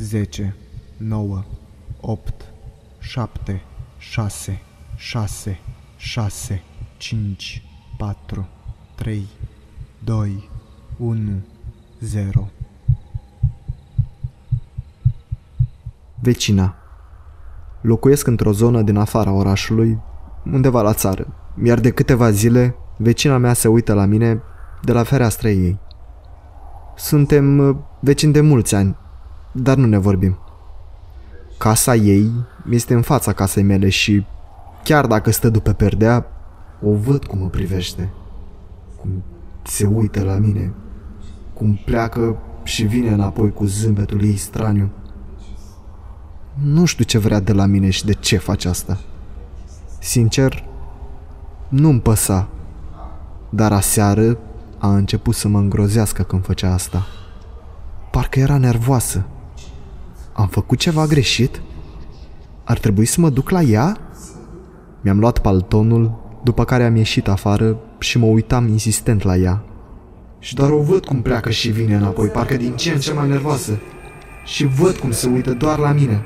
10, 9, 8, 7, 6, 6, 6, 5, 4, 3, 2, 1, 0. Vecina. Locuiesc într-o zonă din afara orașului, undeva la țară, iar de câteva zile, vecina mea se uită la mine de la fereastra ei. Suntem uh, vecini de mulți ani, dar nu ne vorbim. Casa ei este în fața casei mele și chiar dacă stă după perdea, o văd cum mă privește. Cum se uită la mine, cum pleacă și vine înapoi cu zâmbetul ei straniu. Nu știu ce vrea de la mine și de ce face asta. Sincer, nu-mi păsa. Dar aseară a început să mă îngrozească când făcea asta. Parcă era nervoasă. Am făcut ceva greșit? Ar trebui să mă duc la ea? Mi-am luat paltonul, după care am ieșit afară și mă uitam insistent la ea. Și doar o văd cum pleacă și vine înapoi, parcă din ce în ce mai nervoasă. Și văd cum se uită doar la mine.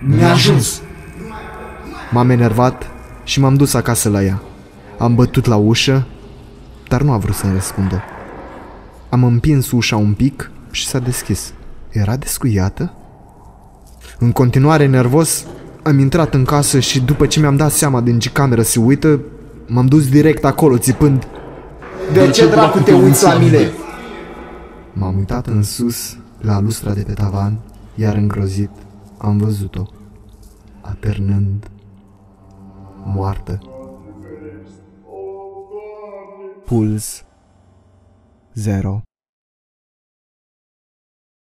Mi-a ajuns! M-am enervat și m-am dus acasă la ea. Am bătut la ușă, dar nu a vrut să-mi răspundă. Am împins ușa un pic și s-a deschis. Era descuiată? În continuare nervos, am intrat în casă și după ce mi-am dat seama din ce cameră se uită, m-am dus direct acolo țipând De ce dracu te uiți la mine? M-am uitat în sus, la lustra de pe tavan, iar îngrozit am văzut-o, aternând, moartă. Puls 0